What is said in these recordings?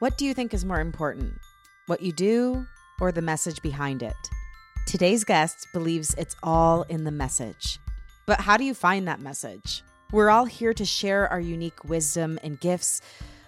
What do you think is more important? What you do or the message behind it? Today's guest believes it's all in the message. But how do you find that message? We're all here to share our unique wisdom and gifts,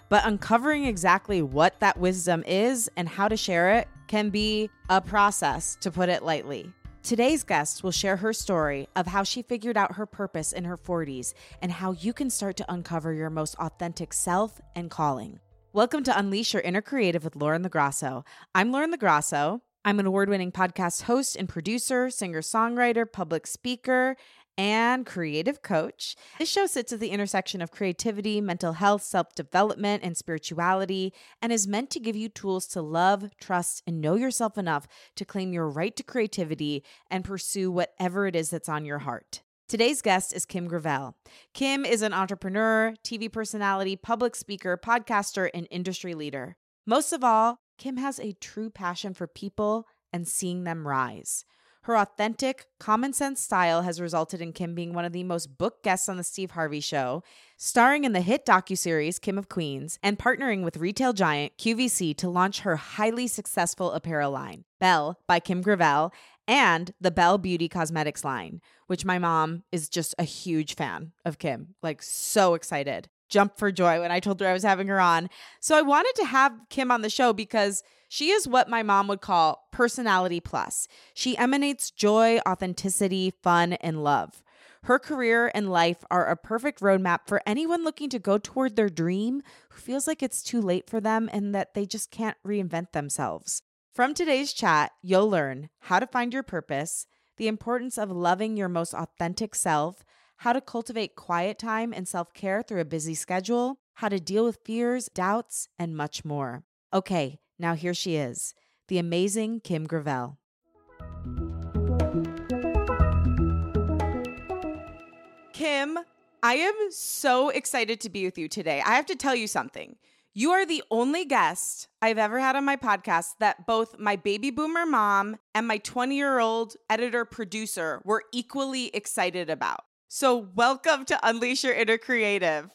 but uncovering exactly what that wisdom is and how to share it can be a process, to put it lightly. Today's guest will share her story of how she figured out her purpose in her 40s and how you can start to uncover your most authentic self and calling. Welcome to Unleash Your Inner Creative with Lauren LoGrasso. I'm Lauren LoGrasso. I'm an award winning podcast host and producer, singer songwriter, public speaker, and creative coach. This show sits at the intersection of creativity, mental health, self development, and spirituality, and is meant to give you tools to love, trust, and know yourself enough to claim your right to creativity and pursue whatever it is that's on your heart. Today's guest is Kim Gravel. Kim is an entrepreneur, TV personality, public speaker, podcaster, and industry leader. Most of all, Kim has a true passion for people and seeing them rise. Her authentic, common sense style has resulted in Kim being one of the most booked guests on the Steve Harvey show, starring in the hit docuseries Kim of Queens, and partnering with retail giant QVC to launch her highly successful apparel line, Belle by Kim Gravel, and the Belle Beauty Cosmetics line, which my mom is just a huge fan of Kim, like so excited. Jumped for joy when I told her I was having her on. So I wanted to have Kim on the show because she is what my mom would call personality plus. She emanates joy, authenticity, fun, and love. Her career and life are a perfect roadmap for anyone looking to go toward their dream who feels like it's too late for them and that they just can't reinvent themselves. From today's chat, you'll learn how to find your purpose, the importance of loving your most authentic self, how to cultivate quiet time and self care through a busy schedule, how to deal with fears, doubts, and much more. Okay, now here she is, the amazing Kim Gravel. Kim, I am so excited to be with you today. I have to tell you something. You are the only guest I've ever had on my podcast that both my baby boomer mom and my 20 year old editor producer were equally excited about. So, welcome to Unleash Your Inner Creative.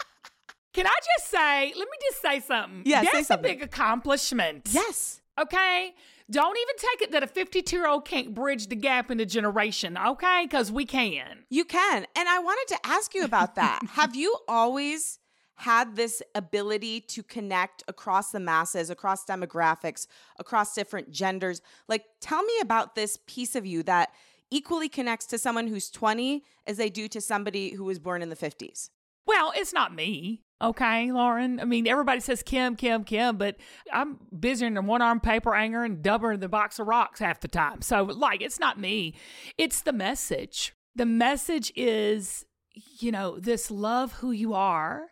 Can I just say, let me just say something. Yeah, That's something. a big accomplishment. Yes. Okay? Don't even take it that a 52 year old can't bridge the gap in the generation, okay? Because we can. You can. And I wanted to ask you about that. Have you always had this ability to connect across the masses, across demographics, across different genders? Like, tell me about this piece of you that equally connects to someone who's 20 as they do to somebody who was born in the 50s. Well, it's not me. Okay, Lauren. I mean, everybody says Kim, Kim, Kim, but I'm busier than one arm paper hanger and doubler than the box of rocks half the time. So, like, it's not me. It's the message. The message is, you know, this love who you are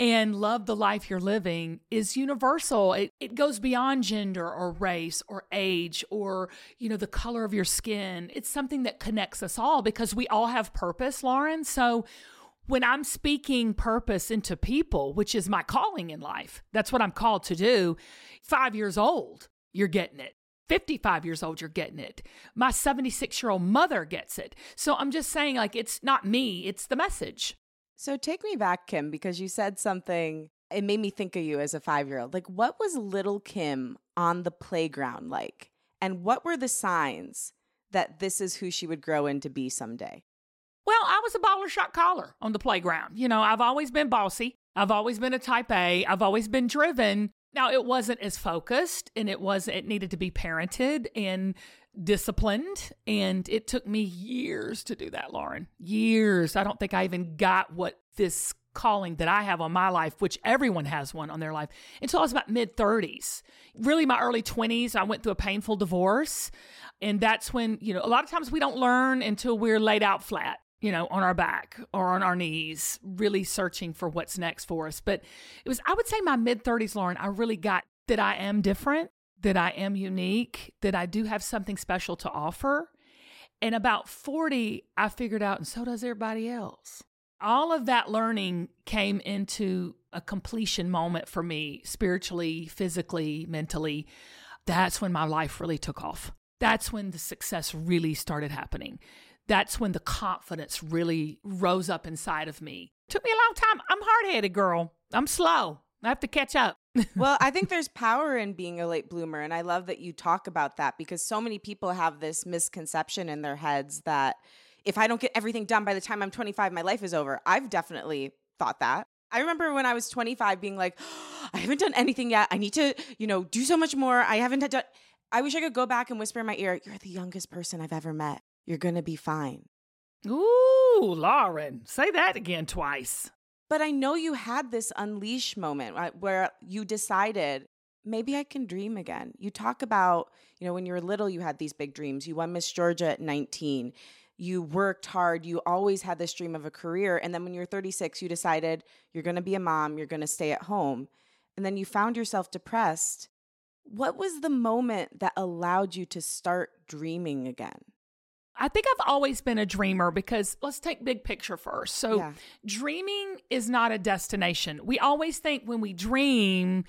and love the life you're living is universal. It, it goes beyond gender or race or age or, you know, the color of your skin. It's something that connects us all because we all have purpose, Lauren. So when I'm speaking purpose into people, which is my calling in life, that's what I'm called to do. Five years old, you're getting it. 55 years old, you're getting it. My 76 year old mother gets it. So I'm just saying, like, it's not me, it's the message. So take me back, Kim, because you said something, it made me think of you as a five year old. Like, what was little Kim on the playground like? And what were the signs that this is who she would grow into be someday? Well, I was a baller shot caller on the playground. You know, I've always been bossy. I've always been a type A. I've always been driven. Now, it wasn't as focused and it was it needed to be parented and disciplined and it took me years to do that, Lauren. Years. I don't think I even got what this calling that I have on my life, which everyone has one on their life, until I was about mid 30s. Really, my early 20s, I went through a painful divorce. And that's when, you know, a lot of times we don't learn until we're laid out flat you know, on our back or on our knees, really searching for what's next for us. But it was, I would say, my mid 30s, Lauren, I really got that I am different, that I am unique, that I do have something special to offer. And about 40, I figured out, and so does everybody else. All of that learning came into a completion moment for me, spiritually, physically, mentally. That's when my life really took off. That's when the success really started happening that's when the confidence really rose up inside of me. Took me a long time. I'm hard headed, girl. I'm slow. I have to catch up. Well, I think there's power in being a late bloomer. And I love that you talk about that because so many people have this misconception in their heads that if I don't get everything done by the time I'm 25, my life is over. I've definitely thought that. I remember when I was 25 being like, oh, I haven't done anything yet. I need to, you know, do so much more. I haven't done. I wish I could go back and whisper in my ear, You're the youngest person I've ever met. You're going to be fine. Ooh, Lauren, say that again twice. But I know you had this unleash moment where you decided, maybe I can dream again. You talk about, you know, when you were little, you had these big dreams. You won Miss Georgia at 19. You worked hard. You always had this dream of a career. And then when you're 36, you decided you're going to be a mom, you're going to stay at home. And then you found yourself depressed. What was the moment that allowed you to start dreaming again? I think I've always been a dreamer because let's take big picture first. So, yeah. dreaming is not a destination. We always think when we dream,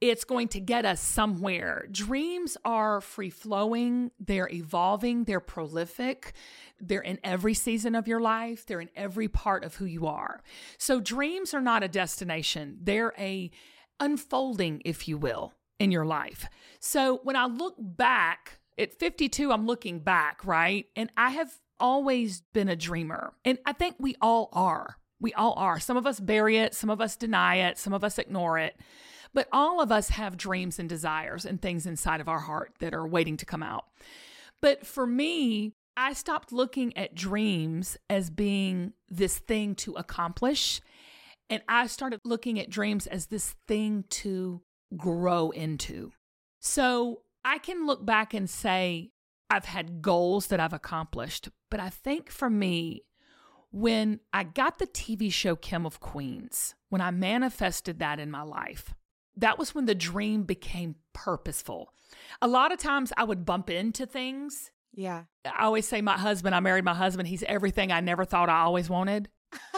it's going to get us somewhere. Dreams are free flowing, they're evolving, they're prolific, they're in every season of your life, they're in every part of who you are. So, dreams are not a destination, they're a unfolding, if you will, in your life. So, when I look back, at 52, I'm looking back, right? And I have always been a dreamer. And I think we all are. We all are. Some of us bury it, some of us deny it, some of us ignore it. But all of us have dreams and desires and things inside of our heart that are waiting to come out. But for me, I stopped looking at dreams as being this thing to accomplish. And I started looking at dreams as this thing to grow into. So I can look back and say, I've had goals that I've accomplished. But I think for me, when I got the TV show Kim of Queens, when I manifested that in my life, that was when the dream became purposeful. A lot of times I would bump into things. Yeah. I always say, my husband, I married my husband. He's everything I never thought I always wanted.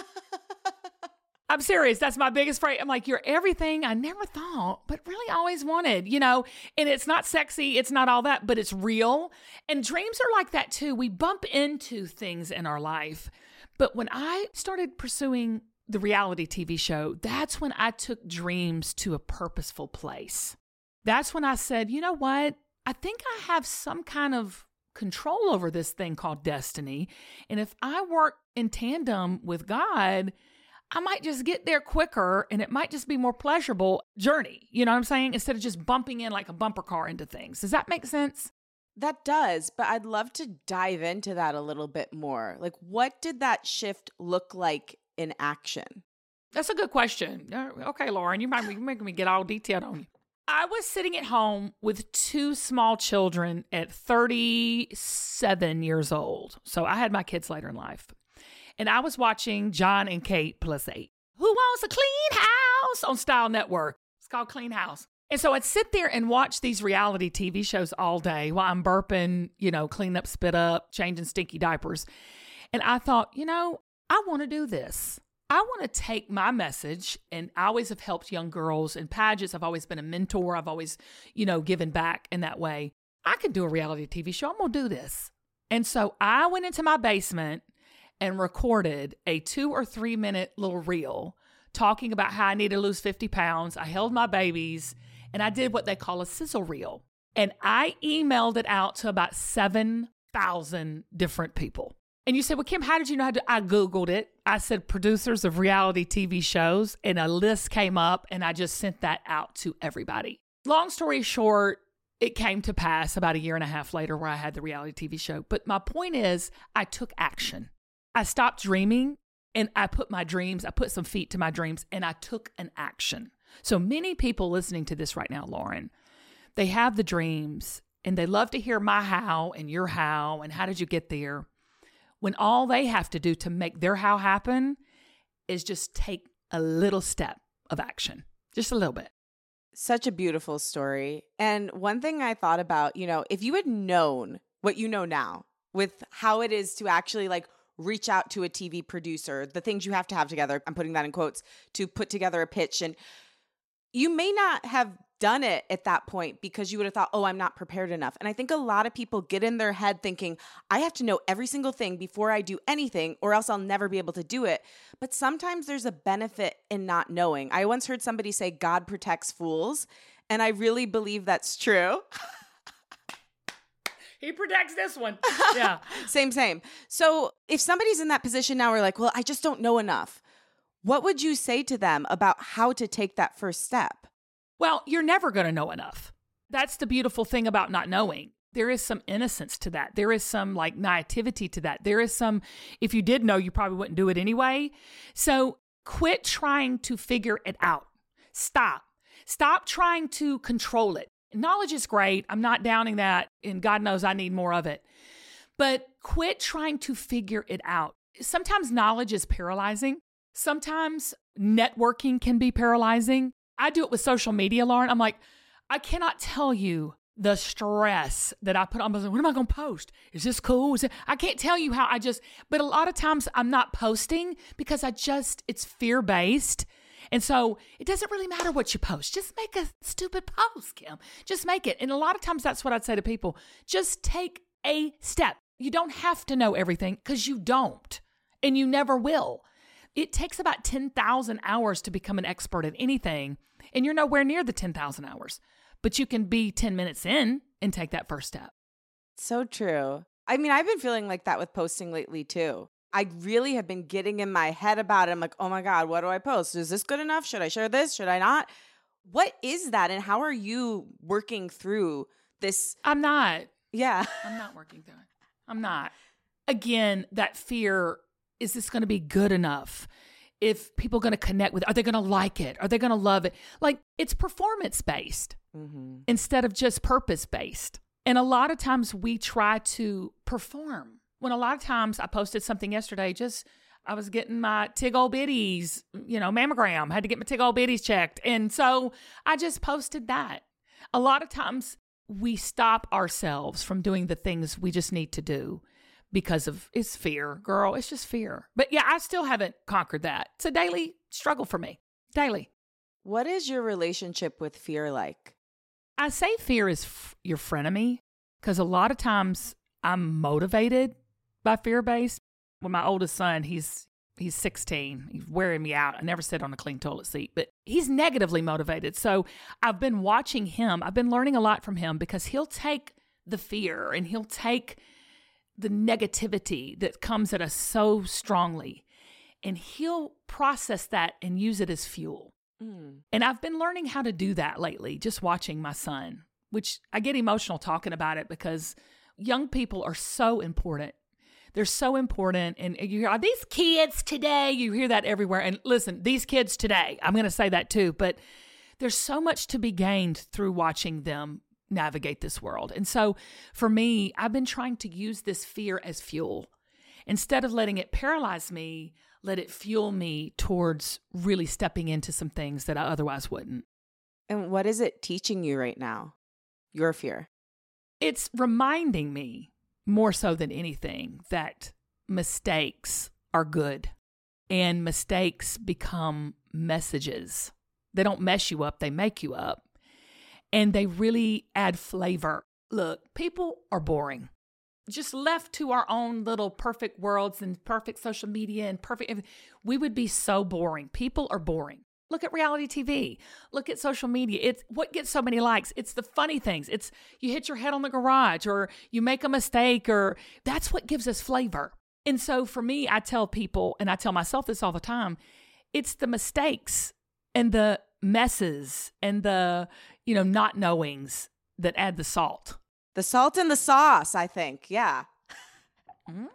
I'm serious. That's my biggest fright. I'm like, you're everything I never thought, but really always wanted, you know? And it's not sexy, it's not all that, but it's real. And dreams are like that too. We bump into things in our life. But when I started pursuing the reality TV show, that's when I took dreams to a purposeful place. That's when I said, you know what? I think I have some kind of control over this thing called destiny. And if I work in tandem with God, I might just get there quicker and it might just be more pleasurable journey. You know what I'm saying? Instead of just bumping in like a bumper car into things. Does that make sense? That does, but I'd love to dive into that a little bit more. Like, what did that shift look like in action? That's a good question. Okay, Lauren, you might be making me get all detailed on you. I was sitting at home with two small children at 37 years old. So I had my kids later in life and I was watching Jon and Kate plus eight. Who wants a clean house on Style Network? It's called Clean House. And so I'd sit there and watch these reality TV shows all day while I'm burping, you know, clean up, spit up, changing stinky diapers. And I thought, you know, I want to do this. I want to take my message, and I always have helped young girls in pageants. I've always been a mentor. I've always, you know, given back in that way. I can do a reality TV show. I'm going to do this. And so I went into my basement and recorded a two or three minute little reel talking about how I need to lose 50 pounds. I held my babies and I did what they call a sizzle reel. And I emailed it out to about 7,000 different people. And you said, Well, Kim, how did you know how to? I Googled it. I said producers of reality TV shows, and a list came up, and I just sent that out to everybody. Long story short, it came to pass about a year and a half later where I had the reality TV show. But my point is, I took action. I stopped dreaming and I put my dreams, I put some feet to my dreams and I took an action. So many people listening to this right now, Lauren, they have the dreams and they love to hear my how and your how and how did you get there when all they have to do to make their how happen is just take a little step of action, just a little bit. Such a beautiful story. And one thing I thought about, you know, if you had known what you know now with how it is to actually like reach out to a TV producer, the things you have to have together, I'm putting that in quotes, to put together a pitch. And you may not have done it at that point because you would have thought, oh, I'm not prepared enough. And I think a lot of people get in their head thinking, I have to know every single thing before I do anything, or else I'll never be able to do it. But sometimes there's a benefit in not knowing. I once heard somebody say, God protects fools. And I really believe that's true. he protects this one. Yeah. same, same. So if somebody's in that position now, we're like, well, I just don't know enough. What would you say to them about how to take that first step? Well, you're never going to know enough. That's the beautiful thing about not knowing. There is some innocence to that. There is some like naivety to that. There is some, if you did know, you probably wouldn't do it anyway. So quit trying to figure it out. Stop. Stop trying to control it. Knowledge is great. I'm not downing that, and God knows I need more of it. But quit trying to figure it out. Sometimes knowledge is paralyzing. Sometimes networking can be paralyzing. I do it with social media, Lauren. I'm like, I cannot tell you the stress that I put on. Like, what am I going to post? Is this cool? Is it? I can't tell you how I just, but a lot of times I'm not posting because I just, it's fear based. And so it doesn't really matter what you post. Just make a stupid post, Kim. Just make it. And a lot of times that's what I'd say to people. Just take a step. You don't have to know everything because you don't and you never will. It takes about 10,000 hours to become an expert at anything, and you're nowhere near the 10,000 hours. But you can be 10 minutes in and take that first step. So true. I mean, I've been feeling like that with posting lately too. I really have been getting in my head about it. I'm like, oh my God, what do I post? Is this good enough? Should I share this? Should I not? What is that? And how are you working through this? I'm not. Yeah. I'm not working through it. I'm not. Again, that fear is this going to be good enough? If people are going to connect with are they going to like it? Are they going to love it? Like it's performance based mm-hmm. instead of just purpose based. And a lot of times we try to perform. When a lot of times I posted something yesterday, just I was getting my tig old bitties, you know, mammogram, had to get my tig old bitties checked. And so I just posted that. A lot of times we stop ourselves from doing the things we just need to do because of it's fear, girl. It's just fear. But yeah, I still haven't conquered that. It's a daily struggle for me. Daily. What is your relationship with fear like? I say fear is f- your frenemy because a lot of times I'm motivated by fear based. When my oldest son, he's he's 16. He's wearing me out. I never sit on a clean toilet seat, but he's negatively motivated. So I've been watching him. I've been learning a lot from him because he'll take the fear and he'll take the negativity that comes at us so strongly. And he'll process that and use it as fuel. Mm. And I've been learning how to do that lately, just watching my son, which I get emotional talking about it because young people are so important. They're so important. And you hear, are these kids today, you hear that everywhere. And listen, these kids today, I'm going to say that too, but there's so much to be gained through watching them navigate this world. And so for me, I've been trying to use this fear as fuel. Instead of letting it paralyze me, let it fuel me towards really stepping into some things that I otherwise wouldn't. And what is it teaching you right now? Your fear? It's reminding me more so than anything that mistakes are good and mistakes become messages. They don't mess you up, they make you up and they really add flavor. Look, people are boring. Just left to our own little perfect worlds and perfect social media and perfect, we would be so boring. People are boring. Look at reality TV. Look at social media. It's what gets so many likes. It's the funny things. It's you hit your head on the garage or you make a mistake or that's what gives us flavor. And so for me, I tell people and I tell myself this all the time, it's the mistakes and the messes and the, you know, not knowings that add the salt. The salt and the sauce, I think. Yeah. Mm.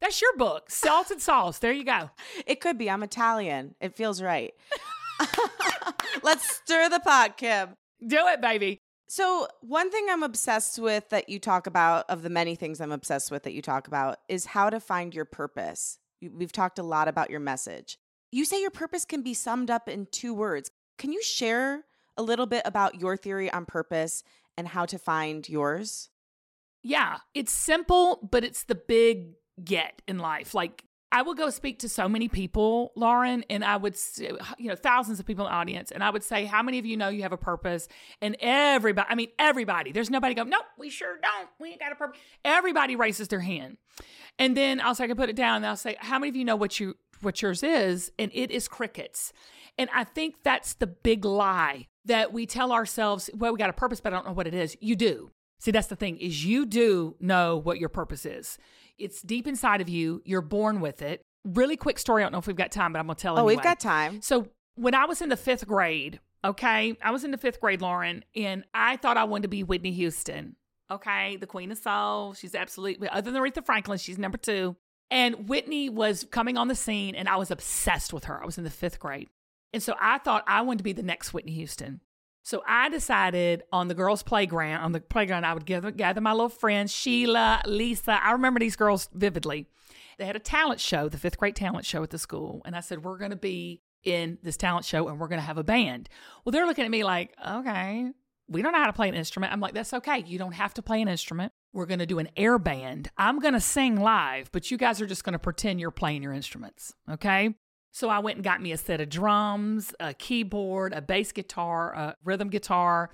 That's your book, Salt and Sauce. There you go. It could be. I'm Italian. It feels right. Let's stir the pot, Kim. Do it, baby. So, one thing I'm obsessed with that you talk about, of the many things I'm obsessed with that you talk about, is how to find your purpose. We've talked a lot about your message. You say your purpose can be summed up in two words. Can you share a little bit about your theory on purpose and how to find yours? Yeah, it's simple, but it's the big get in life. Like, I would go speak to so many people, Lauren, and I would, you know, thousands of people in the audience, and I would say, How many of you know you have a purpose? And everybody, I mean, everybody, there's nobody go, Nope, we sure don't. We ain't got a purpose. Everybody raises their hand. And then I'll say, I can put it down, and I'll say, How many of you know what you what yours is? And it is crickets. And I think that's the big lie that we tell ourselves, well, we got a purpose, but I don't know what it is. You do. See, that's the thing is you do know what your purpose is. It's deep inside of you. You're born with it. Really quick story. I don't know if we've got time, but I'm going to tell Oh, anyway. we've got time. So when I was in the fifth grade, okay, I was in the fifth grade, Lauren, and I thought I wanted to be Whitney Houston. Okay, the Queen of Soul. She's absolutely, other than Aretha Franklin, she's number two. And Whitney was coming on the scene, and I was obsessed with her. I was in the fifth grade. And so I thought I wanted to be the next Whitney Houston. So I decided on the girls' playground, on the playground, I would gather, gather my little friends, Sheila, Lisa. I remember these girls vividly. They had a talent show, the fifth grade talent show at the school. And I said, We're going to be in this talent show and we're going to have a band. Well, they're looking at me like, Okay, we don't know how to play an instrument. I'm like, That's okay. You don't have to play an instrument. We're going to do an air band. I'm going to sing live, but you guys are just going to pretend you're playing your instruments. Okay. So I went and got me a set of drums, a keyboard, a bass guitar, a rhythm guitar,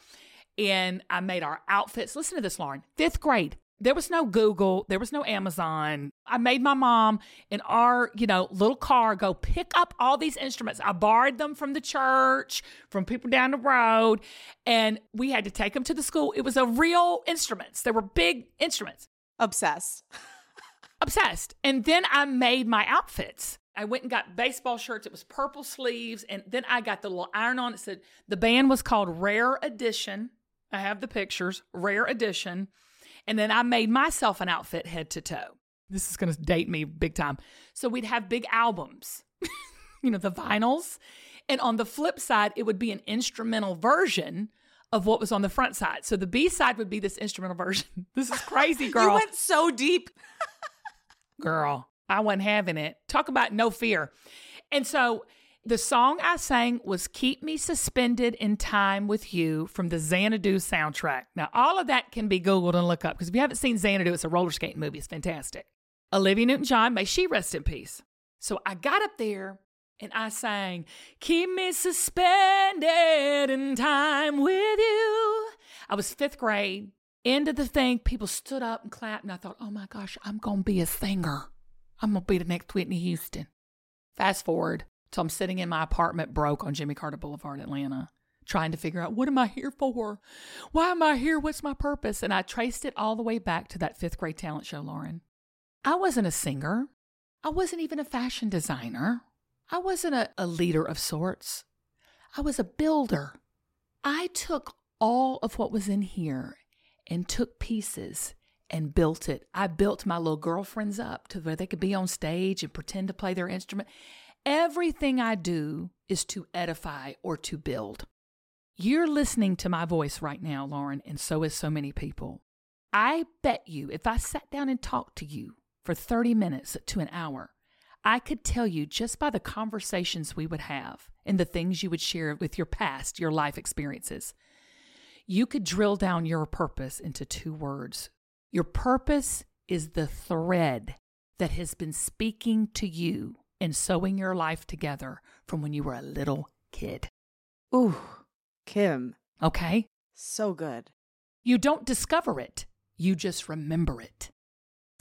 and I made our outfits. Listen to this, Lauren. Fifth grade. There was no Google, there was no Amazon. I made my mom in our, you know, little car go pick up all these instruments. I borrowed them from the church, from people down the road, and we had to take them to the school. It was a real instruments. They were big instruments. Obsessed. Obsessed. And then I made my outfits. I went and got baseball shirts. It was purple sleeves. And then I got the little iron on. It said the band was called Rare Edition. I have the pictures, Rare Edition. And then I made myself an outfit head to toe. This is going to date me big time. So we'd have big albums, you know, the vinyls. And on the flip side, it would be an instrumental version of what was on the front side. So the B side would be this instrumental version. This is crazy, girl. You went so deep. girl, I wasn't having it. Talk about no fear. And so the song I sang was Keep Me Suspended in Time with You from the Xanadu soundtrack. Now, all of that can be Googled and look up because if you haven't seen Xanadu, it's a roller skating movie. It's fantastic. Olivia Newton John, may she rest in peace. So I got up there and I sang, Keep me suspended in time with you. I was fifth grade. End of the thing, people stood up and clapped, and I thought, oh my gosh, I'm going to be a singer. I'm going to be the next Whitney Houston. Fast forward till I'm sitting in my apartment broke on Jimmy Carter Boulevard, Atlanta, trying to figure out what am I here for? Why am I here? What's my purpose? And I traced it all the way back to that fifth grade talent show, Lauren. I wasn't a singer. I wasn't even a fashion designer. I wasn't a, a leader of sorts. I was a builder. I took all of what was in here and took pieces and built it. I built my little girlfriends up to where they could be on stage and pretend to play their instrument. Everything I do is to edify or to build. You're listening to my voice right now, Lauren, and so is so many people. I bet you if I sat down and talked to you for 30 minutes to an hour, I could tell you just by the conversations we would have and the things you would share with your past, your life experiences, you could drill down your purpose into two words. Your purpose is the thread that has been speaking to you and sewing your life together from when you were a little kid. Ooh, Kim. Okay? So good. You don't discover it, you just remember it.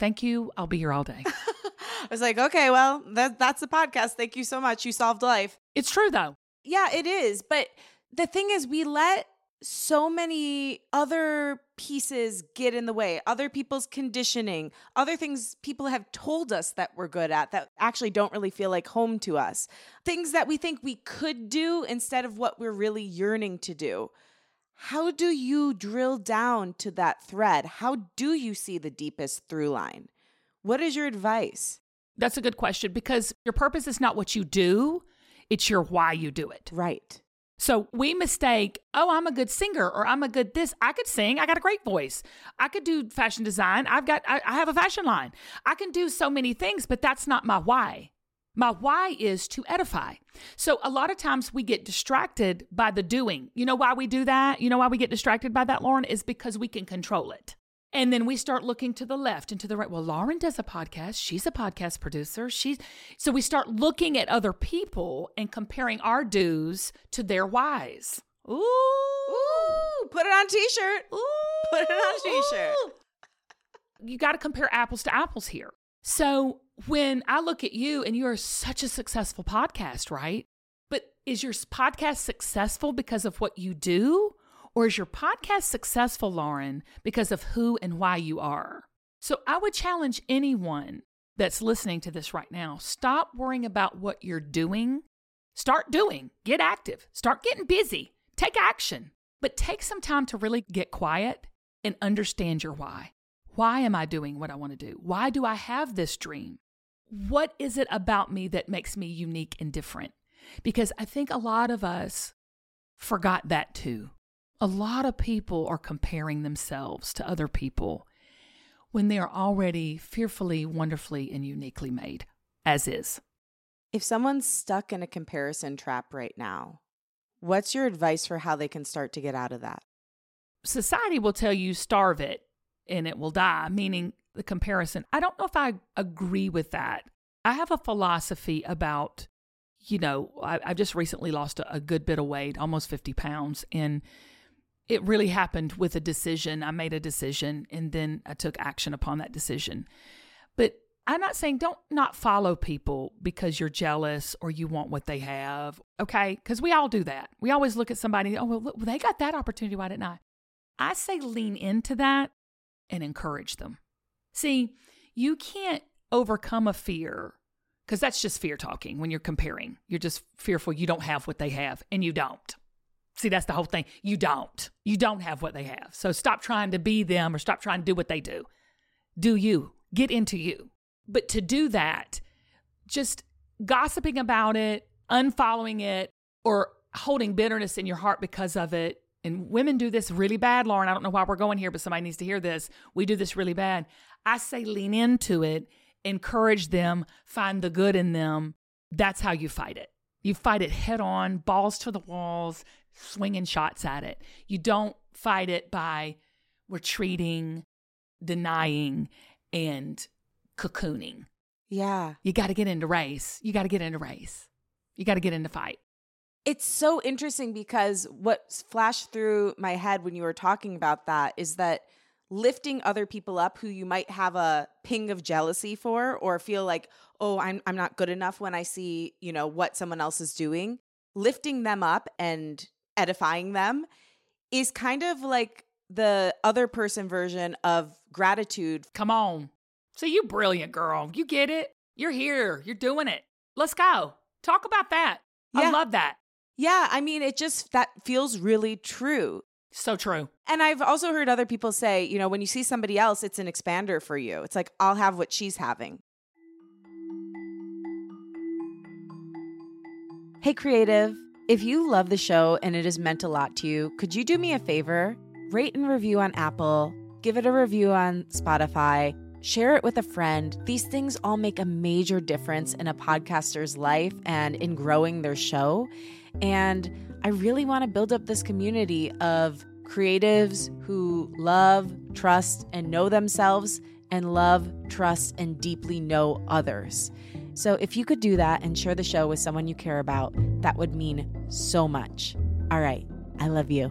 Thank you. I'll be here all day. I was like, okay, well, that, that's the podcast. Thank you so much. You solved life. it's true, though. Yeah, it is. But the thing is, we let so many other pieces get in the way, other people's conditioning, other things people have told us that we're good at that actually don't really feel like home to us, things that we think we could do instead of what we're really yearning to do. How do you drill down to that thread? How do you see the deepest through line? What is your advice? That's a good question because your purpose is not what you do, it's your why you do it. Right. So we mistake, oh, I'm a good singer or I'm a good this. I could sing. I got a great voice. I could do fashion design. I've got, I, I have a fashion line. I can do so many things, but that's not my why. My why is to edify. So a lot of times we get distracted by the doing. You know why we do that? You know why we get distracted by that, Lauren? Is because we can control it. And then we start looking to the left and to the right. Well, Lauren does a podcast. She's a podcast producer. She's so we start looking at other people and comparing our do's to their whys. Ooh. Ooh, put it on t-shirt. Ooh. Put it on t-shirt. Ooh. You got to compare apples to apples here. So when I look at you and you are such a successful podcast, right? But is your podcast successful because of what you do? Or is your podcast successful, Lauren, because of who and why you are? So I would challenge anyone that's listening to this right now stop worrying about what you're doing. Start doing, get active, start getting busy, take action, but take some time to really get quiet and understand your why. Why am I doing what I want to do? Why do I have this dream? What is it about me that makes me unique and different? Because I think a lot of us forgot that too. A lot of people are comparing themselves to other people when they are already fearfully, wonderfully, and uniquely made, as is. If someone's stuck in a comparison trap right now, what's your advice for how they can start to get out of that? Society will tell you starve it and it will die, meaning the comparison. I don't know if I agree with that. I have a philosophy about, you know, I, have just recently lost a, a good bit of weight, almost 50 pounds. And it really happened with a decision. I made a decision and then I took action upon that decision. But I'm not saying don't not follow people because you're jealous or you want what they have. Okay. Because we all do that. We always look at somebody, oh, well, look, they got that opportunity. Why didn't I? I say lean into that and encourage them. See, you can't overcome a fear because that's just fear talking when you're comparing. You're just fearful you don't have what they have, and you don't. See, that's the whole thing. You don't. You don't have what they have. So stop trying to be them or stop trying to do what they do. Do you. Get into you. But to do that, just gossiping about it, unfollowing it, or holding bitterness in your heart because of it and women do this really bad, Lauren. I don't know why we're going here, but somebody needs to hear this. We do this really bad. I say lean into it, encourage them, find the good in them. That's how you fight it. You fight it head on, balls to the walls, swinging shots at it. You don't fight it by retreating, denying, and cocooning. Yeah. You got to get into race. You got to get into race. You got to get into fight. It's so interesting because what flashed through my head when you were talking about that is that lifting other people up who you might have a ping of jealousy for or feel like, "Oh, I'm I'm not good enough when I see, you know, what someone else is doing." Lifting them up and edifying them is kind of like the other person version of gratitude. Come on. So you brilliant girl. You get it. You're here. You're doing it. Let's go. Talk about that. Yeah. I love that. Yeah, I mean, it just that feels really true. So true. And I've also heard other people say, you know, when you see somebody else, it's an expander for you. It's like, I'll have what she's having. Hey, creative. If you love the show and it has meant a lot to you, could you do me a favor? Rate and review on Apple, give it a review on Spotify, share it with a friend. These things all make a major difference in a podcaster's life and in growing their show. And I really want to build up this community of creatives who love, trust, and know themselves, and love, trust, and deeply know others. So if you could do that and share the show with someone you care about, that would mean so much. All right. I love you.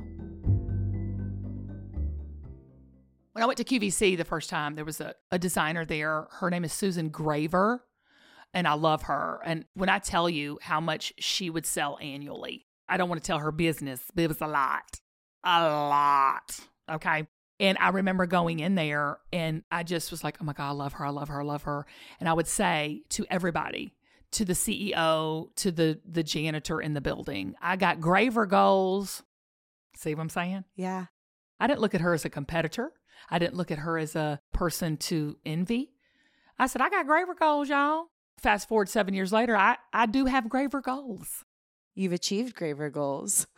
When I went to QVC the first time, there was a, a designer there. Her name is Susan Graver and I love her. And when I tell you how much she would sell annually, I don't want to tell her business, but it was a lot, a lot. Okay. And I remember going in there and I just was like, oh my God, I love her. I love her. I love her. And I would say to everybody, to the CEO, to the, the janitor in the building, I got graver goals. See what I'm saying? Yeah. I didn't look at her as a competitor. I didn't look at her as a person to envy. I said, I got graver goals, y'all fast forward seven years later, I, I do have graver goals. You've achieved graver goals.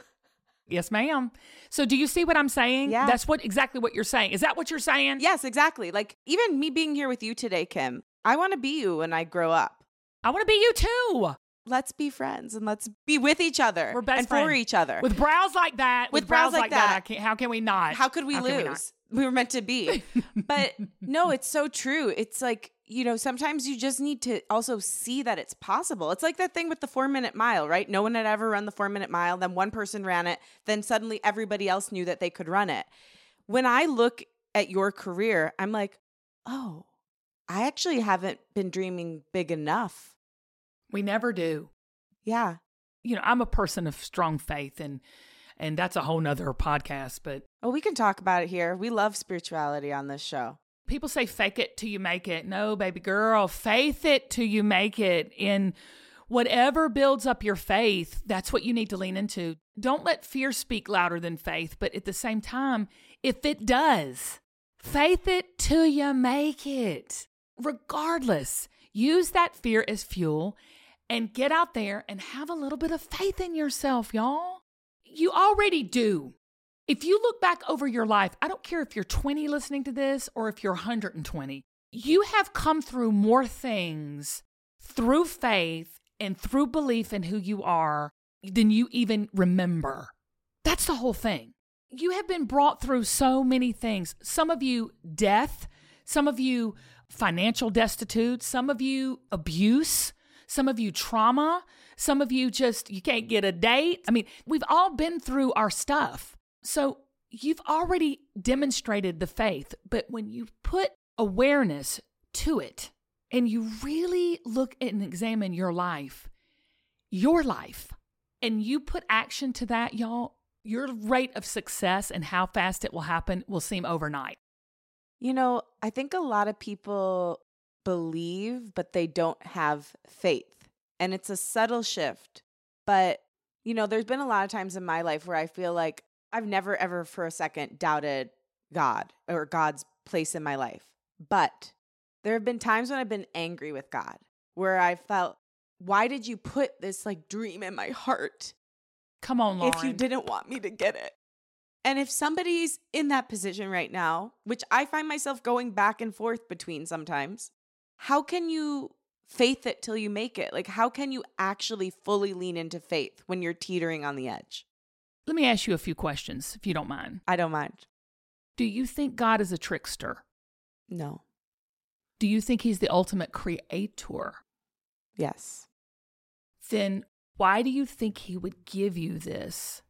Yes, ma'am. So do you see what I'm saying? Yeah. That's what exactly what you're saying. Is that what you're saying? Yes, exactly. Like even me being here with you today, Kim, I want to be you when I grow up. I want to be you too. let's be friends and let's be with each other. We're best and friends. for each other. With brows like that, With brows like that. I can't, how can we not? How could we How can we lose? we were meant to be. but no, it's so true. It's like, you know, sometimes you just need to also see that it's possible. It's like that thing with the four minute mile, right? No one had ever run the four minute mile. Then one person ran it. Then suddenly everybody else knew that they could run it. When I look at your career, I'm like, oh, I actually haven't been dreaming big enough. We never do. Yeah. You know, I'm a person of strong faith and and that's a whole nother podcast, but Oh, we can talk about it here. We love spirituality on this show. People say fake it till you make it. No, baby girl, faith it till you make it. In whatever builds up your faith, that's what you need to lean into. Don't let fear speak louder than faith, but at the same time, if it does, faith it till you make it. Regardless, use that fear as fuel and get out there and have a little bit of faith in yourself, y'all. You already do. If you look back over your life, I don't care if you're 20 listening to this or if you're 120, you have come through more things through faith and through belief in who you are than you even remember. That's the whole thing. You have been brought through so many things. Some of you, death, some of you, financial destitute, some of you, abuse, some of you, trauma, some of you, just you can't get a date. I mean, we've all been through our stuff. So you've already demonstrated the faith, but when you put awareness to it and you really look and examine your life, your life, and you put action to that, y'all, your rate of success and how fast it will happen will seem overnight. You know, I think a lot of people believe, but they don't have faith. And it's a subtle shift. But, you know, there's been a lot of times in my life where I feel like I've never, ever for a second doubted God or God's place in my life. But there have been times when I've been angry with God where I felt, why did you put this like dream in my heart Come on, Lauren. if you didn't want me to get it? And if somebody's in that position right now, which I find myself going back and forth between sometimes, how can you faith it till you make it? Like, how can you actually fully lean into faith when you're teetering on the edge? Let me ask you a few questions, if you don't mind. I don't mind. Do you think God is a trickster? No. Do you think he's the ultimate creator? Yes. Then why do you think he would give you this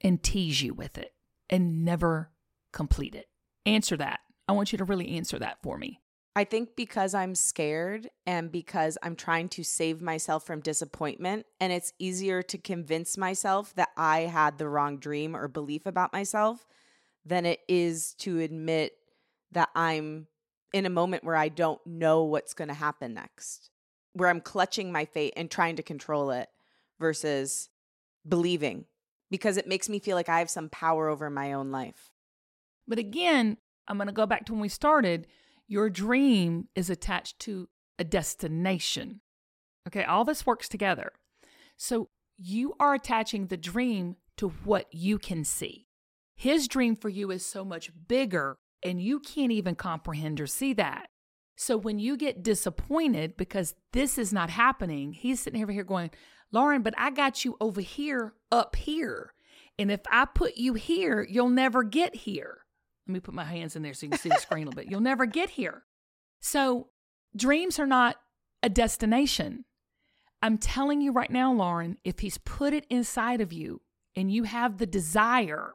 and tease you with it and never complete it? Answer that. I want you to really answer that for me. I think because I'm scared and because I'm trying to save myself from disappointment, and it's easier to convince myself that I had the wrong dream or belief about myself than it is to admit that I'm in a moment where I don't know what's going to happen next, where I'm clutching my fate and trying to control it versus believing because it makes me feel like I have some power over my own life. But again, I'm going to go back to when we started. Your dream is attached to a destination. Okay, all this works together. So you are attaching the dream to what you can see. His dream for you is so much bigger, and you can't even comprehend or see that. So when you get disappointed because this is not happening, he's sitting over here going, Lauren, but I got you over here, up here. And if I put you here, you'll never get here. Let me put my hands in there so you can see the screen a little bit. You'll never get here. So, dreams are not a destination. I'm telling you right now, Lauren, if he's put it inside of you and you have the desire,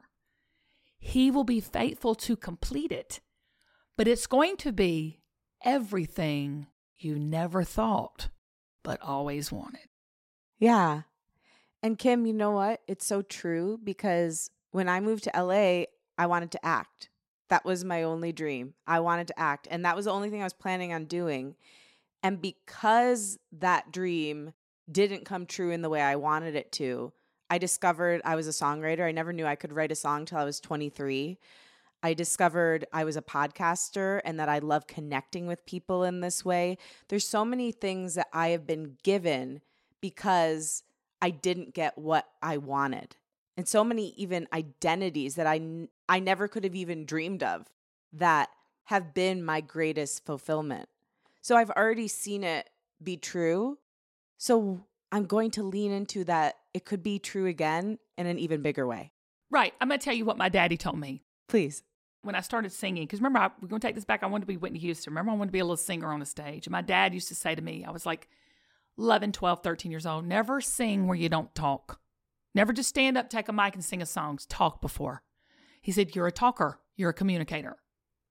he will be faithful to complete it. But it's going to be everything you never thought, but always wanted. Yeah. And Kim, you know what? It's so true because when I moved to LA, I wanted to act. That was my only dream. I wanted to act. And that was the only thing I was planning on doing. And because that dream didn't come true in the way I wanted it to, I discovered I was a songwriter. I never knew I could write a song till I was 23. I discovered I was a podcaster and that I love connecting with people in this way. There's so many things that I have been given because I didn't get what I wanted. And so many even identities that I n- I never could have even dreamed of that have been my greatest fulfillment. So I've already seen it be true. So I'm going to lean into that it could be true again in an even bigger way. Right. I'm going to tell you what my daddy told me. Please. When I started singing, because remember, I, we're going to take this back. I wanted to be Whitney Houston. Remember, I wanted to be a little singer on the stage. And my dad used to say to me, I was like 11, 12, 13 years old, never sing where you don't talk. Never just stand up, take a mic, and sing a song. Talk before. He said, You're a talker, you're a communicator.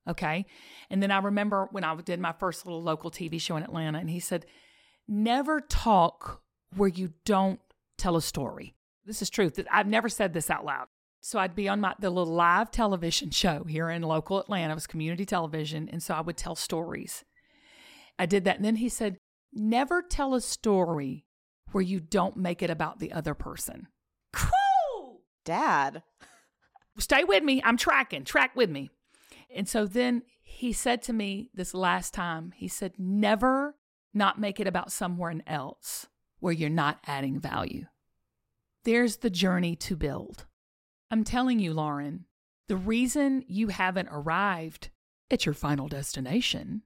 Okay. And then I remember when I did my first little local TV show in Atlanta, and he said, Never talk where you don't tell a story. This is truth. I've never said this out loud. So I'd be on my the little live television show here in local Atlanta. It was community television, and so I would tell stories. I did that, and then he said, "Never tell a story where you don't make it about the other person." Dad. Stay with me. I'm tracking. Track with me. And so then he said to me this last time, he said, "Never not make it about someone else where you're not adding value." There's the journey to build. I'm telling you, Lauren, the reason you haven't arrived at your final destination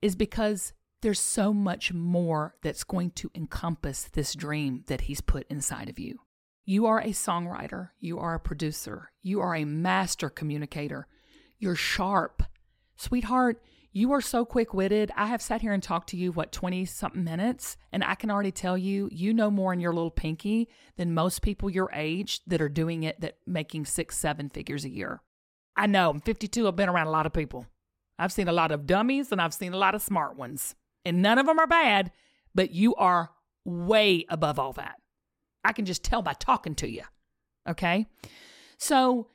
is because there's so much more that's going to encompass this dream that he's put inside of you. You are a songwriter, you are a producer, you are a master communicator, you're sharp. Sweetheart, you are so quick witted. I have sat here and talked to you, what, 20 something minutes? And I can already tell you, you know more in your little pinky than most people your age that are doing it, that making six, seven figures a year. I know, I'm 52, I've been around a lot of people. I've seen a lot of dummies and I've seen a lot of smart ones. And none of them are bad, but you are way above all that. I can just tell by talking to you. Okay? So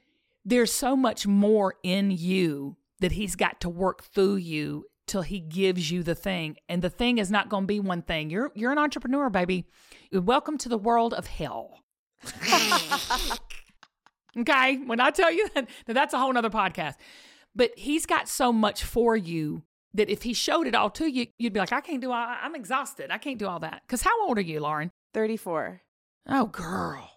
there's so much more in you that he's got to work through you till he gives you the thing. And the thing is not going to be one thing. You're you're an entrepreneur, baby. Welcome to the world of hell. okay, when I tell you that, that's a whole nother podcast. But he's got so much for you that if he showed it all to you, you'd be like, I can't do all. I'm exhausted. I can't do all that. Because how old are you, Lauren? Thirty-four. Oh, girl.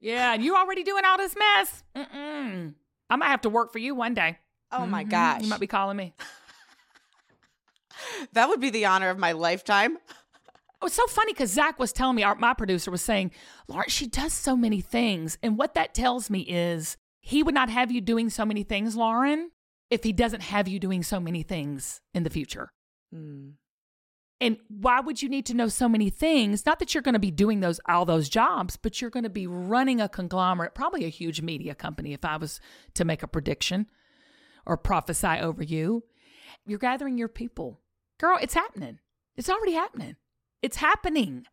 Yeah, you already doing all this mess. Mm-mm. I might have to work for you one day. Oh mm-hmm. my gosh. You might be calling me. that would be the honor of my lifetime. Oh, it's so funny because Zach was telling me, our, my producer was saying, Lauren, she does so many things. And what that tells me is he would not have you doing so many things, Lauren, if he doesn't have you doing so many things in the future. Mm. And why would you need to know so many things? Not that you're going to be doing those all those jobs, but you're going to be running a conglomerate, probably a huge media company if I was to make a prediction or prophesy over you. You're gathering your people. Girl, it's happening. It's already happening. It's happening.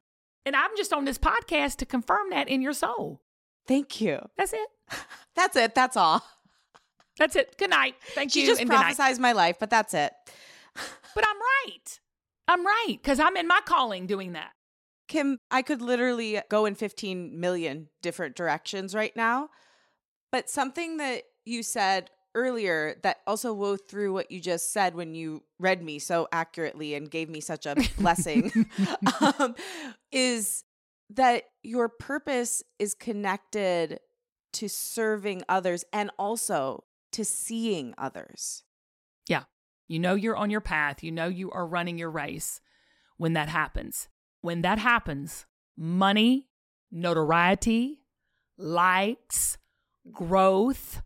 And I'm just on this podcast to confirm that in your soul. Thank you. That's it. that's it. That's all. That's it. Good night. Thank she you. She just prophesized my life, but that's it. but I'm right. I'm right because I'm in my calling doing that. Kim, I could literally go in 15 million different directions right now. But something that you said earlier that also wove through what you just said when you read me so accurately and gave me such a blessing um, is that your purpose is connected to serving others and also to seeing others. You know you're on your path. You know you are running your race when that happens. When that happens, money, notoriety, likes, growth,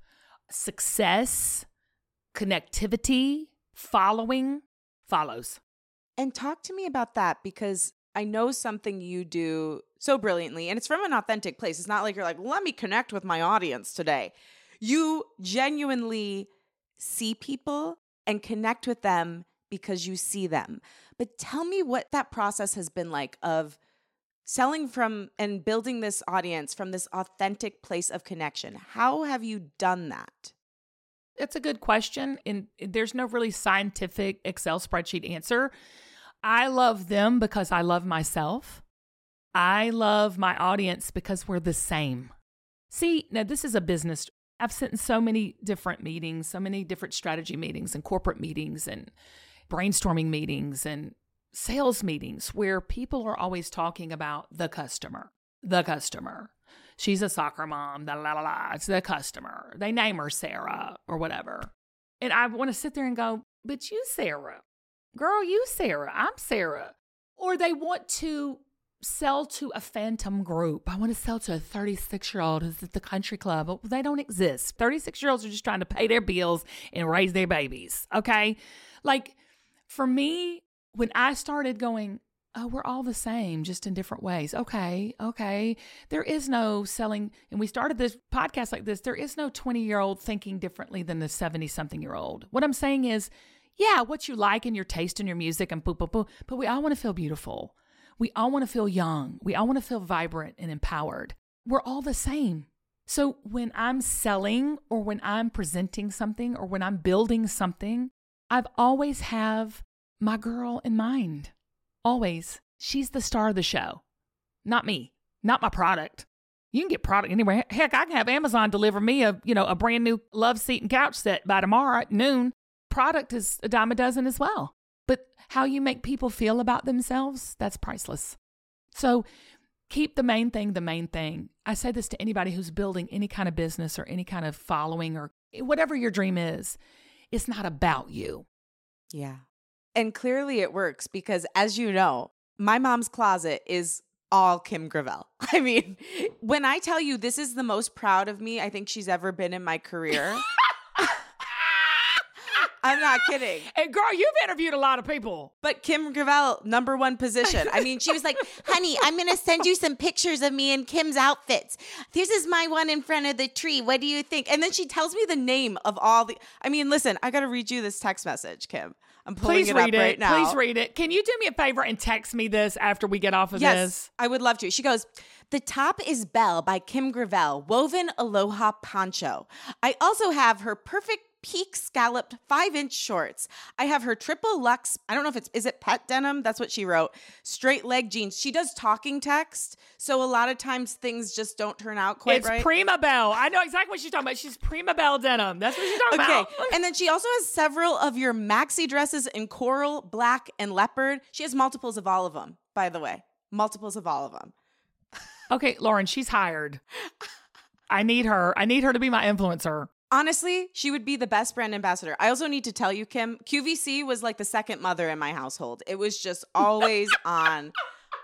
success, connectivity, following follows. And talk to me about that because I know something you do so brilliantly, and it's from an authentic place. It's not like you're like, let me connect with my audience today. You genuinely see people and connect with them because you see them. But tell me what that process has been like of selling from and building this audience from this authentic place of connection. How have you done that? That's a good question. And there's no really scientific Excel spreadsheet answer. I love them because I love myself. I love my audience because we're the same. See, now this is a business I've sat in so many different meetings, so many different strategy meetings and corporate meetings and brainstorming meetings and sales meetings where people are always talking about the customer, the customer. She's a soccer mom, la la la. It's the customer. They name her Sarah or whatever. And I want to sit there and go, but you, Sarah, girl, you, Sarah, I'm Sarah. or they want to sell to a phantom group. I want to sell to a 36 year old who's at the country club. They don't exist. 36 year olds are just trying to pay their bills and raise their babies. Okay. Like for me, when I started going, oh, we're all the same, just in different ways. Okay, okay. There is no selling, and we started this podcast like this. There is no 20 year old thinking differently than the 70 something year old. What I'm saying is, yeah, what you like and your taste and your music and boo, boo, boo, but we all want to feel beautiful. We all want to feel young. We all want to feel vibrant and empowered. We're all the same. So when I'm selling or when I'm presenting something or when I'm building something, I've always have my girl in mind. Always. She's the star of the show. Not me. Not my product. You can get product anywhere. Heck, I can have Amazon deliver me a, you know, a brand new love seat and couch set by tomorrow at noon. Product is a dime a dozen as well. But how you make people feel about themselves, that's priceless. So keep the main thing the main thing. I say this to anybody who's building any kind of business or any kind of following or whatever your dream is. It's not about you. Yeah. And clearly it works because, as you know, my mom's closet is all Kim Gravel. I mean, when I tell you this is the most proud of me I think she's ever been in my career. I'm not kidding. And girl, you've interviewed a lot of people. But Kim Gravel, number one position. I mean, she was like, honey, I'm going to send you some pictures of me in Kim's outfits. This is my one in front of the tree. What do you think? And then she tells me the name of all the. I mean, listen, I got to read you this text message, Kim. I'm pulling Please it read up it. right now. Please read it. Can you do me a favor and text me this after we get off of this? Yes, this? I would love to. She goes, The top is Belle by Kim Gravel, woven aloha poncho. I also have her perfect peak scalloped five inch shorts. I have her triple luxe, I don't know if it's, is it pet denim? That's what she wrote. Straight leg jeans. She does talking text. So a lot of times things just don't turn out quite it's right. Prima Belle. I know exactly what she's talking about. She's Prima Belle denim. That's what she's talking Okay. about. Okay. and then she also has several of your maxi dresses in coral, black, and leopard. She has multiples of all of them, by the way. Multiples of all of them. Okay, Lauren, she's hired. I need her. I need her to be my influencer. Honestly, she would be the best brand ambassador. I also need to tell you, Kim, QVC was like the second mother in my household. It was just always on,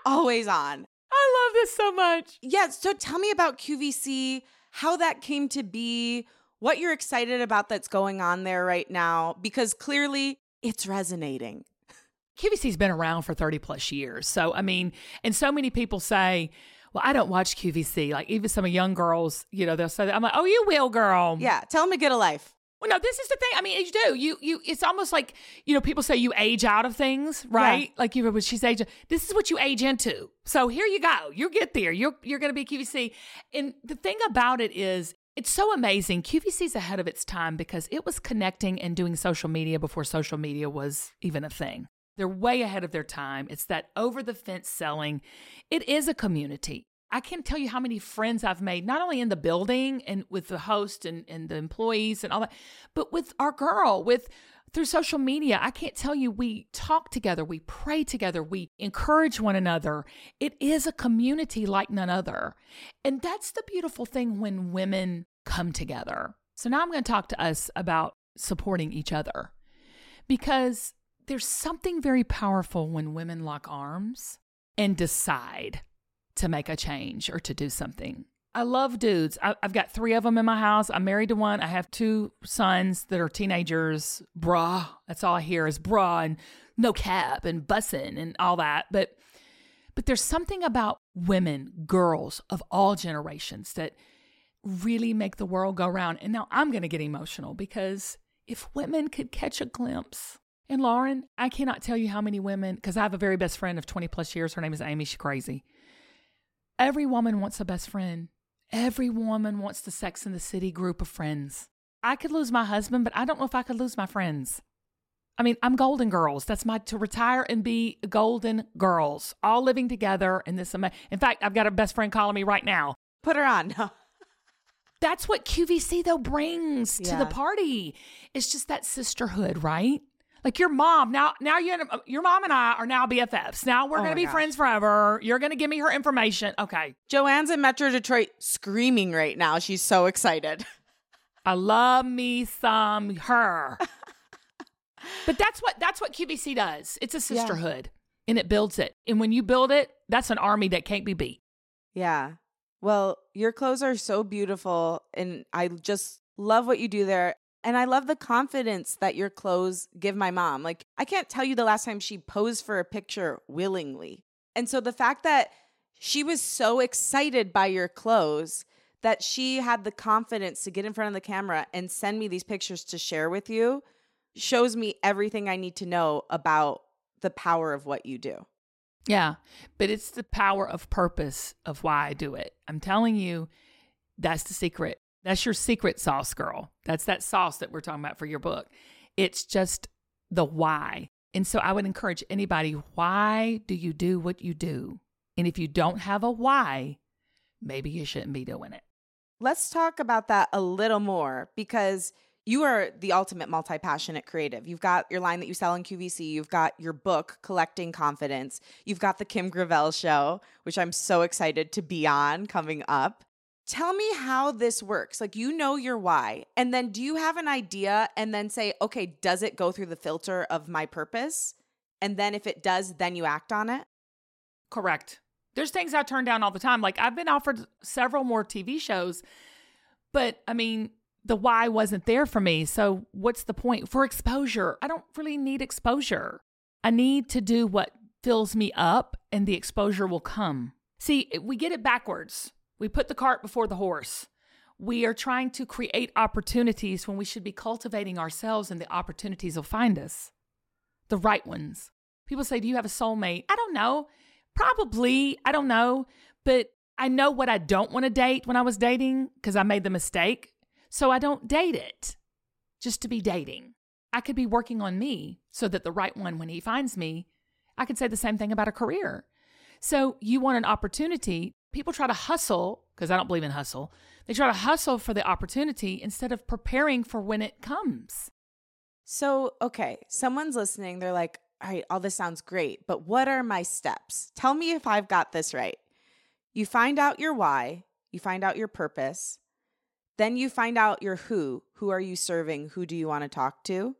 always on. I love this so much. Yeah. So tell me about QVC, how that came to be, what you're excited about that's going on there right now, because clearly it's resonating. QVC's been around for 30 plus years. So, I mean, and so many people say, well, I don't watch QVC. Like, even some of young girls, you know, they'll say that. I'm like, oh, you will, girl. Yeah. Tell them to get a life. Well, no, this is the thing. I mean, you do. You, you. It's almost like you know, people say you age out of things, right? Like you, when she's age. This is what you age into. So here you go. You get there. You're you're going to be QVC. And the thing about it is, it's so amazing. QVC's ahead of its time because it was connecting and doing social media before social media was even a thing. They're way ahead of their time. It's that over the fence selling. It is a community. I can't tell you how many friends I've made, not only in the building and with the host and, and the employees and all that, but with our girl, with through social media. I can't tell you, we talk together, we pray together, we encourage one another. It is a community like none other. And that's the beautiful thing when women come together. So now I'm going to talk to us about supporting each other because there's something very powerful when women lock arms and decide to make a change or to do something. I love dudes. I, have got three of them in my house. I'm married to one. I have two sons that are teenagers. Bruh. That's all I hear is bruh and no cap and bussin' and all that. But but there's something about women, girls of all generations that really make the world go round. And now I'm going to get emotional because if women could catch a glimpse and Lauren, I cannot tell you how many women, because I have a very best friend of 20 plus years. Her name is Amy. She's crazy. Every woman wants a best friend. Every woman wants the Sex in the City group of friends. I could lose my husband, but I don't know if I could lose my friends. I mean, I'm Golden Girls. That's my to retire and be Golden Girls, all living together in this. Ama- in fact, I've got a best friend calling me right now. Put her on. That's what QVC though brings to the party. It's just that sisterhood, right? Like your mom now. Now you, uh, your mom and I are now BFFs. Now we're Oh gonna be gosh. friends forever. You're gonna give me her information. Okay. Joanne's in Metro Detroit screaming right now. She's so excited. I love me some her. but that's what that's what QVC does. It's a sisterhood. and it builds it. And when you build it, that's an army that can't be beat. Yeah. Well, your clothes are so beautiful and I just love what you do there. And I love the confidence that your clothes give my mom. Like, I can't tell you the last time she posed for a picture willingly. And so the fact that she was so excited by your clothes that she had the confidence to get in front of the camera and send me these pictures to share with you shows me everything I need to know about the power of what you do. Yeah, but it's the power of purpose of why I do it. I'm telling you, that's the secret. That's your secret sauce, girl. That's that sauce that we're talking about for your book. It's just the why. And so I would encourage anybody why do you do what you do? And if you don't have a why, maybe you shouldn't be doing it. Let's talk about that a little more because you are the ultimate multi passionate creative. You've got your line that you sell in QVC, you've got your book, Collecting Confidence, you've got the Kim Gravel show, which I'm so excited to be on coming up. Tell me how this works. Like, you know your why. And then do you have an idea and then say, okay, does it go through the filter of my purpose? And then if it does, then you act on it? Correct. There's things I turn down all the time. Like, I've been offered several more TV shows, but I mean, the why wasn't there for me. So, what's the point? For exposure, I don't really need exposure. I need to do what fills me up, and the exposure will come. See, we get it backwards. We put the cart before the horse. We are trying to create opportunities when we should be cultivating ourselves, and the opportunities will find us. The right ones. People say, Do you have a soulmate? I don't know. Probably. I don't know. But I know what I don't want to date when I was dating because I made the mistake. So I don't date it just to be dating. I could be working on me so that the right one, when he finds me, I could say the same thing about a career. So you want an opportunity. People try to hustle, because I don't believe in hustle. They try to hustle for the opportunity instead of preparing for when it comes. So, okay, someone's listening. They're like, all right, all this sounds great, but what are my steps? Tell me if I've got this right. You find out your why, you find out your purpose, then you find out your who. Who are you serving? Who do you want to talk to?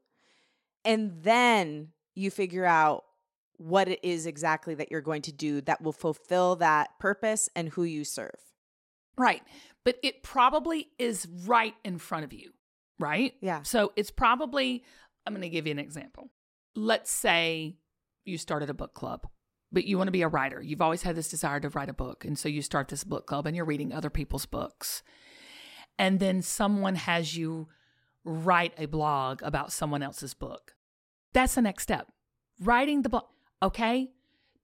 And then you figure out what it is exactly that you're going to do that will fulfill that purpose and who you serve. Right. But it probably is right in front of you, right? Yeah. So it's probably, I'm going to give you an example. Let's say you started a book club, but you want to be a writer. You've always had this desire to write a book. And so you start this book club and you're reading other people's books and then someone has you write a blog about someone else's book. That's the next step. Writing the blog. Okay?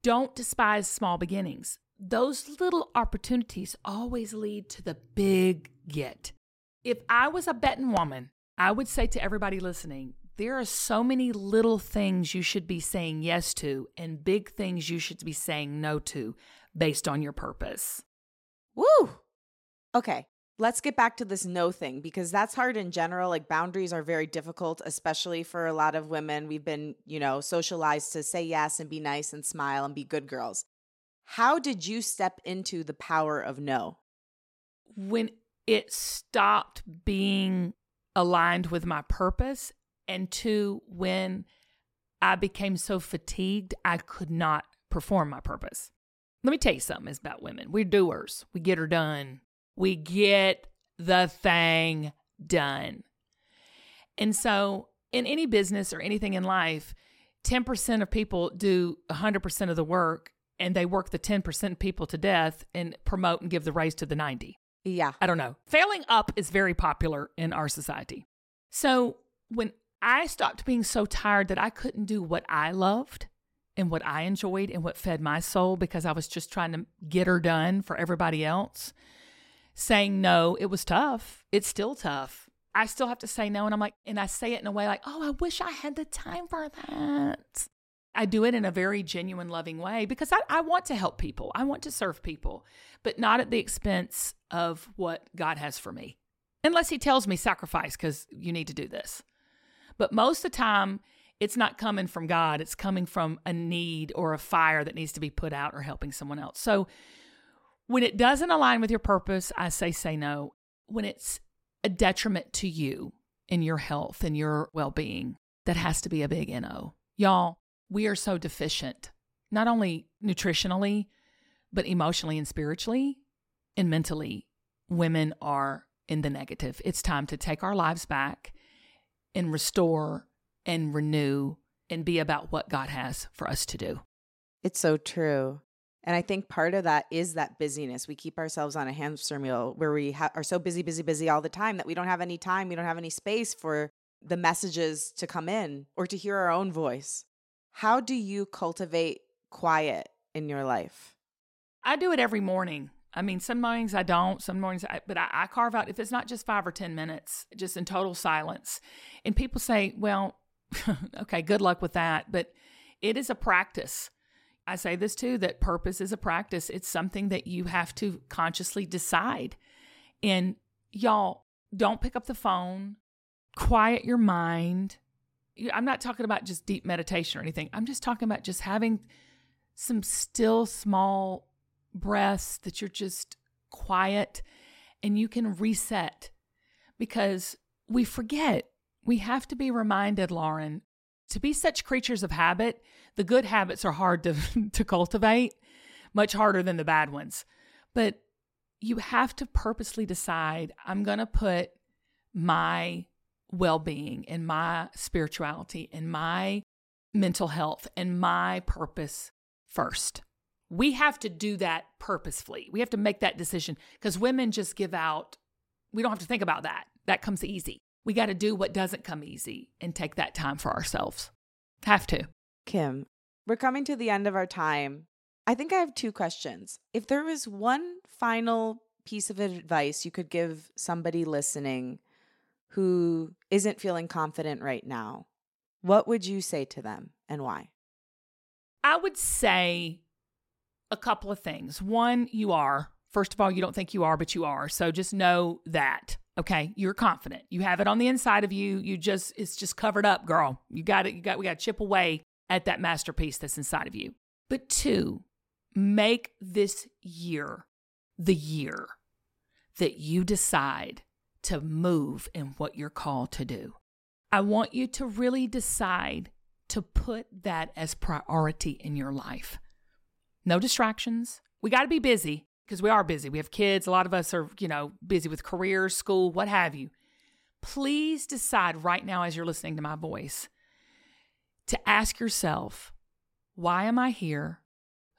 Don't despise small beginnings. Those little opportunities always lead to the big get. If I was a betting woman, I would say to everybody listening, there are so many little things you should be saying yes to and big things you should be saying no to based on your purpose. Woo! Okay, let's get back to this no thing because that's hard in general. Like boundaries are very difficult, especially for a lot of women. We've been, you know, socialized to say yes and be nice and smile and be good girls. How did you step into the power of no? When it stopped being aligned with my purpose, and two, when I became so fatigued, I could not perform my purpose. Let me tell you something about women. We're doers. We get her done we get the thing done. And so, in any business or anything in life, 10% of people do 100% of the work and they work the 10% people to death and promote and give the raise to the 90. Yeah. I don't know. Failing up is very popular in our society. So, when I stopped being so tired that I couldn't do what I loved and what I enjoyed and what fed my soul because I was just trying to get her done for everybody else, saying no, it was tough. It's still tough. I still have to say no. And I'm like, and I say it in a way like, oh, I wish I had the time for that. I do it in a very genuine, loving way because I, I want to help people. I want to serve people, but not at the expense of what God has for me. Unless He tells me sacrifice because you need to do this. But most of the time, it's not coming from God, it's coming from a need or a fire that needs to be put out or helping someone else. So when it doesn't align with your purpose, I say say no. When it's a detriment to you and your health and your well being, that has to be a big NO. Y'all, we are so deficient. not only nutritionally, but emotionally and spiritually and mentally, women are in the negative. It's time to take our lives back and restore and renew and be about what God has for us to do. It's so true. And I think part of that is that busyness. We keep ourselves on a hamster wheel where we ha- are so busy, busy, busy all the time that we don't have any time, we don't have any space for the messages to come in or to hear our own voice. How do you cultivate quiet in your life? I do it every morning. I mean, some mornings I don't, some mornings, I, but I, I carve out, if it's not just five or 10 minutes, just in total silence. And people say, well, okay, good luck with that. But it is a practice. I say this too that purpose is a practice. It's something that you have to consciously decide. And y'all, don't pick up the phone, quiet your mind. I'm not talking about just deep meditation or anything. I'm just talking about just having some still small breaths that you're just quiet and you can reset because we forget. We have to be reminded, Lauren, to be such creatures of habit, the good habits are hard to, to cultivate, much harder than the bad ones. But you have to purposely decide I'm going to put my well being and my spirituality and my mental health and my purpose first. We have to do that purposefully. We have to make that decision because women just give out. We don't have to think about that. That comes easy. We got to do what doesn't come easy and take that time for ourselves. Have to. Kim, we're coming to the end of our time. I think I have two questions. If there was one final piece of advice you could give somebody listening who isn't feeling confident right now, what would you say to them and why? I would say a couple of things. One, you are. First of all, you don't think you are, but you are. So just know that. Okay. You're confident. You have it on the inside of you. You just, it's just covered up, girl. You got it. You got, we got to chip away at that masterpiece that's inside of you. But two, make this year the year that you decide to move in what you're called to do. I want you to really decide to put that as priority in your life no distractions. We got to be busy because we are busy. We have kids. A lot of us are, you know, busy with careers, school, what have you. Please decide right now as you're listening to my voice to ask yourself, why am I here?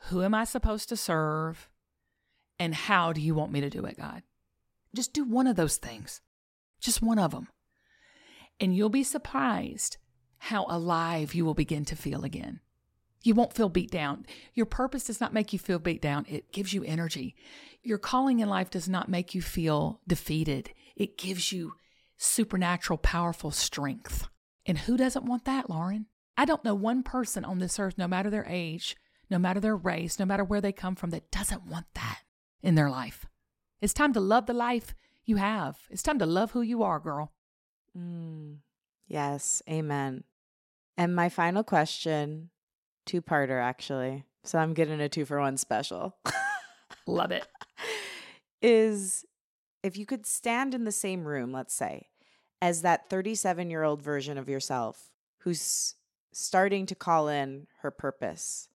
Who am I supposed to serve? And how do you want me to do it, God? Just do one of those things, just one of them. And you'll be surprised how alive you will begin to feel again. You won't feel beat down. Your purpose does not make you feel beat down, it gives you energy. Your calling in life does not make you feel defeated, it gives you supernatural, powerful strength. And who doesn't want that, Lauren? I don't know one person on this earth, no matter their age, no matter their race, no matter where they come from, that doesn't want that in their life. It's time to love the life you have. It's time to love who you are, girl. Mm, yes, amen. And my final question two parter actually. So I'm getting a two for one special. Love it. Is if you could stand in the same room, let's say, as that 37 year old version of yourself who's starting to call in her purpose.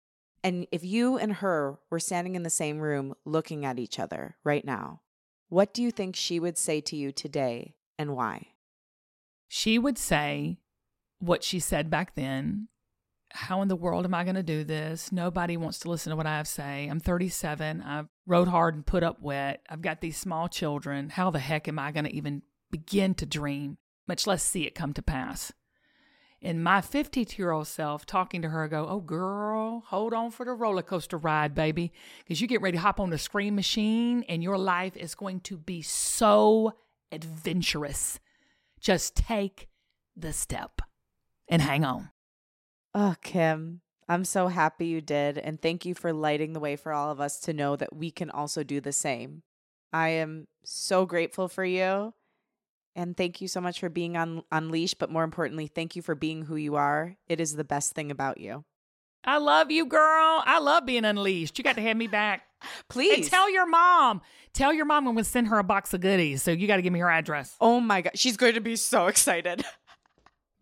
And if you and her were standing in the same room looking at each other right now, what do you think she would say to you today and why? She would say what she said back then how in the world am I going to do this? Nobody wants to listen to what I have to say. I'm 37. I've rode hard and put up wet. I've got these small children. How the heck am I going to even begin to dream, much less see it come to pass? And my 52 year old self talking to her, I go, Oh, girl, hold on for the roller coaster ride, baby. Because you get ready to hop on the scream machine and your life is going to be so adventurous. Just take the step and hang on. Oh, Kim, I'm so happy you did. And thank you for lighting the way for all of us to know that we can also do the same. I am so grateful for you. And thank you so much for being on Unleashed. But more importantly, thank you for being who you are. It is the best thing about you. I love you, girl. I love being unleashed. You got to have me back. Please. And tell your mom. Tell your mom I'm going to send her a box of goodies. So you got to give me her address. Oh my God. She's going to be so excited.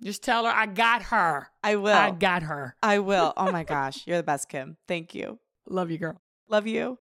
Just tell her I got her. I will. I got her. I will. Oh my gosh. You're the best, Kim. Thank you. Love you, girl. Love you.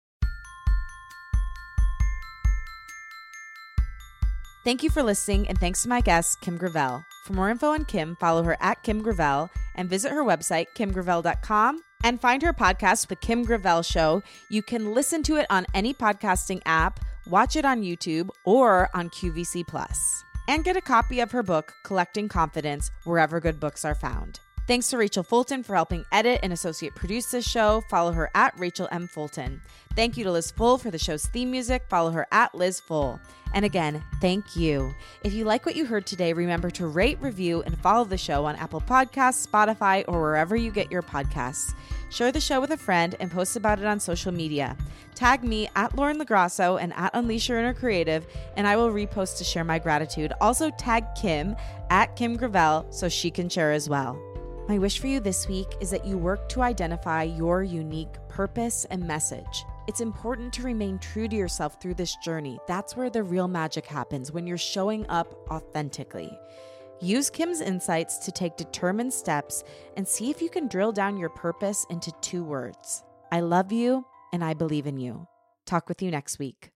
Thank you for listening, and thanks to my guest, Kim Gravel. For more info on Kim, follow her at Kim Gravel and visit her website, kimgravel.com, and find her podcast, The Kim Gravel Show. You can listen to it on any podcasting app, watch it on YouTube, or on QVC Plus, and get a copy of her book, Collecting Confidence, wherever good books are found. Thanks to Rachel Fulton for helping edit and associate produce this show. Follow her at Rachel M. Fulton. Thank you to Liz Full for the show's theme music. Follow her at Liz Full. And again, thank you. If you like what you heard today, remember to rate, review, and follow the show on Apple Podcasts, Spotify, or wherever you get your podcasts. Share the show with a friend and post about it on social media. Tag me at Lauren LoGrasso and at Unleash Your Inner Creative, and I will repost to share my gratitude. Also, tag Kim at Kim Gravel so she can share as well. My wish for you this week is that you work to identify your unique purpose and message. It's important to remain true to yourself through this journey. That's where the real magic happens when you're showing up authentically. Use Kim's insights to take determined steps and see if you can drill down your purpose into two words I love you and I believe in you. Talk with you next week.